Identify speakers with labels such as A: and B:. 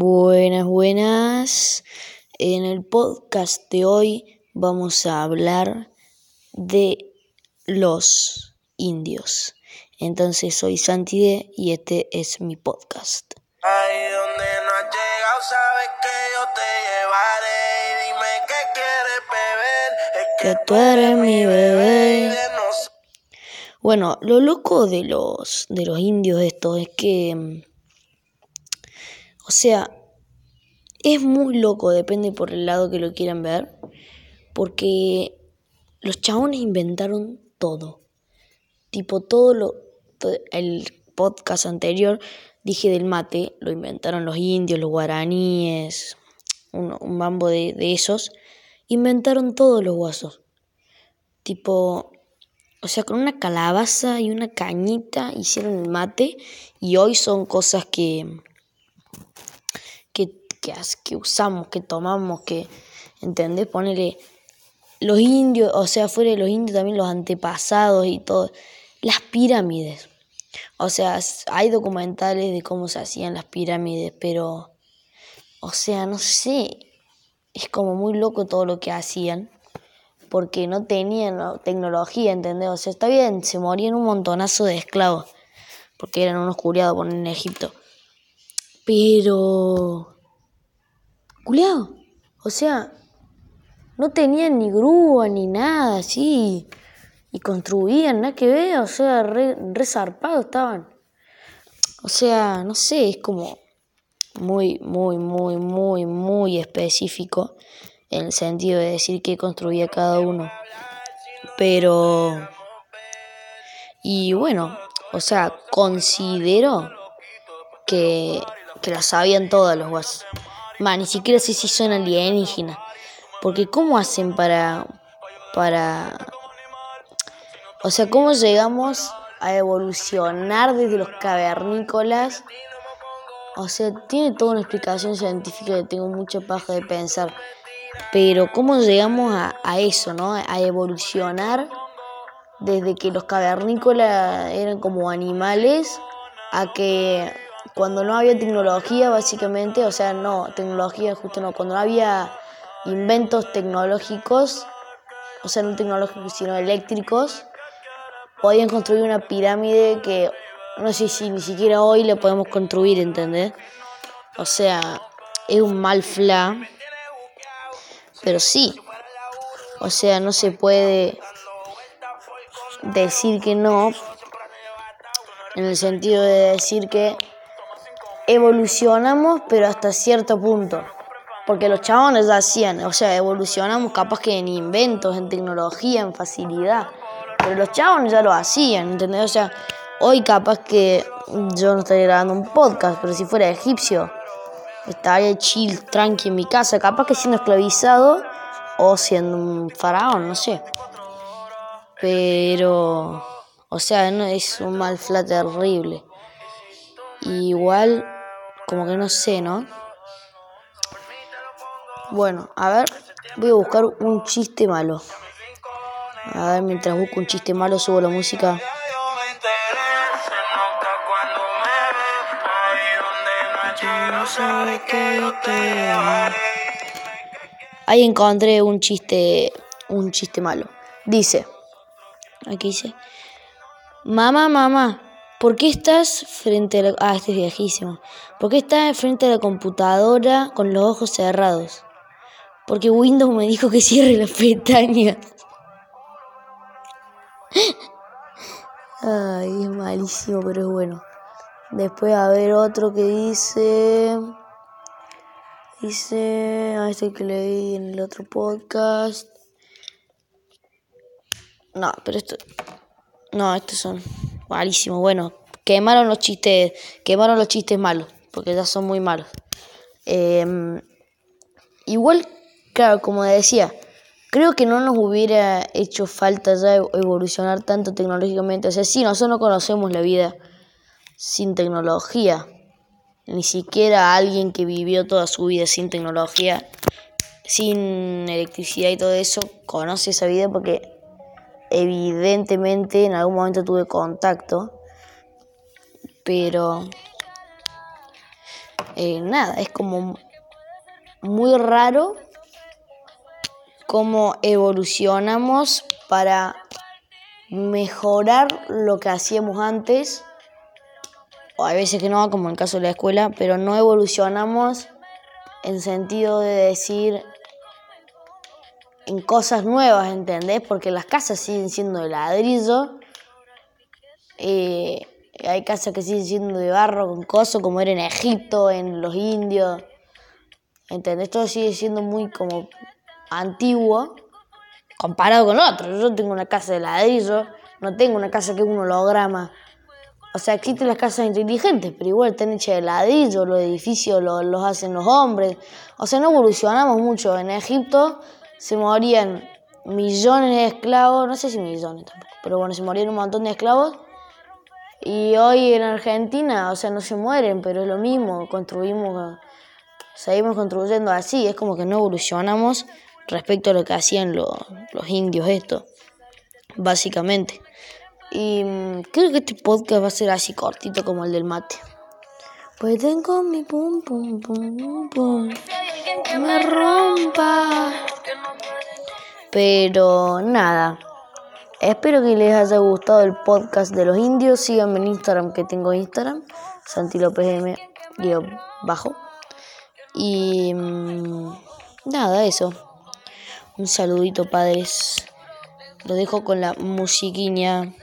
A: Buenas, buenas. En el podcast de hoy vamos a hablar de los indios. Entonces soy Santide y este es mi podcast.
B: Ahí donde no has llegado, sabes que yo te llevaré. Y dime qué quieres beber. Es
A: Que tú eres mi bebé. Bueno, lo loco de los, de los indios estos es que, mm, o sea, es muy loco, depende por el lado que lo quieran ver, porque los chabones inventaron todo. Tipo, todo lo, el podcast anterior dije del mate, lo inventaron los indios, los guaraníes, un, un mambo de, de esos, inventaron todos los guasos. Tipo, o sea, con una calabaza y una cañita hicieron el mate y hoy son cosas que, que, que, usamos, que tomamos, que, ¿entendés? Ponele los indios, o sea, fuera de los indios también los antepasados y todo. Las pirámides. O sea, hay documentales de cómo se hacían las pirámides, pero, o sea, no sé, es como muy loco todo lo que hacían porque no tenían ¿no? tecnología, ¿entendés? O sea, está bien, se morían un montonazo de esclavos, porque eran unos curiados por en Egipto. Pero... Culiado, o sea, no tenían ni grúa ni nada así, y construían, nada que ver, o sea, re, estaban. O sea, no sé, es como muy, muy, muy, muy, muy específico en el sentido de decir qué construía cada uno. Pero... Y bueno, o sea, considero que, que las sabían todas los guasos. Más, ni siquiera sé si son alienígenas. Porque ¿cómo hacen para... para... O sea, ¿cómo llegamos a evolucionar desde los cavernícolas o sea, tiene toda una explicación científica que tengo mucha paja de pensar. Pero ¿cómo llegamos a, a eso, no? A evolucionar desde que los cavernícolas eran como animales a que cuando no había tecnología, básicamente, o sea, no, tecnología justo no, cuando no había inventos tecnológicos, o sea, no tecnológicos, sino eléctricos, podían construir una pirámide que no sé si ni siquiera hoy la podemos construir, ¿entendés? O sea, es un mal fla, pero sí. O sea, no se puede decir que no, en el sentido de decir que evolucionamos, pero hasta cierto punto. Porque los chabones ya hacían, o sea, evolucionamos capaz que en inventos, en tecnología, en facilidad. Pero los chabones ya lo hacían, ¿entendés? O sea, hoy capaz que yo no estaría grabando un podcast, pero si fuera egipcio, estaría chill, tranqui en mi casa, capaz que siendo esclavizado o siendo un faraón, no sé. Pero, o sea, no es un mal flat terrible. Igual, como que no sé, ¿no? Bueno, a ver, voy a buscar un chiste malo. A ver, mientras busco un chiste malo, subo la música.
B: Ahí
A: encontré un chiste, un chiste malo. Dice, aquí dice, mamá, mamá, ¿por qué estás frente a la... Ah, este es viejísimo. ¿Por qué estás frente a la computadora con los ojos cerrados? Porque Windows me dijo que cierre las pestañas. Ay, es malísimo, pero es bueno. Después a ver otro que dice... Dice... A este que leí en el otro podcast. No, pero esto... No, estos son malísimos. Bueno, quemaron los chistes... Quemaron los chistes malos. Porque ya son muy malos. Em, igual, claro, como decía... Creo que no nos hubiera hecho falta ya evolucionar tanto tecnológicamente. O sea, sí, nosotros no conocemos la vida sin tecnología. Ni siquiera alguien que vivió toda su vida sin tecnología, sin electricidad y todo eso, conoce esa vida porque evidentemente en algún momento tuve contacto. Pero eh, nada, es como muy raro cómo evolucionamos para mejorar lo que hacíamos antes. O hay veces que no, como en el caso de la escuela, pero no evolucionamos en sentido de decir en cosas nuevas, ¿entendés? Porque las casas siguen siendo de ladrillo. Eh, hay casas que siguen siendo de barro con coso, como era en Egipto, en los indios. ¿Entendés? Todo sigue siendo muy como antiguo comparado con otros. Yo tengo una casa de ladrillo, no tengo una casa que es un holograma. O sea, existen las casas inteligentes, pero igual están hechas de ladrillo, los edificios los, los hacen los hombres. O sea, no evolucionamos mucho. En Egipto se morían millones de esclavos, no sé si millones tampoco, pero bueno, se morían un montón de esclavos. Y hoy en Argentina, o sea, no se mueren, pero es lo mismo, construimos, seguimos construyendo así, es como que no evolucionamos respecto a lo que hacían los, los indios esto, básicamente. Y mm, creo que este podcast va a ser así cortito como el del mate. Pues tengo mi pum pum pum pum que me rompa. Pero nada. Espero que les haya gustado el podcast de los indios. Síganme en Instagram, que tengo Instagram. Santi López bajo. Y mm, nada, eso. Un saludito, padres. Lo dejo con la musiquiña.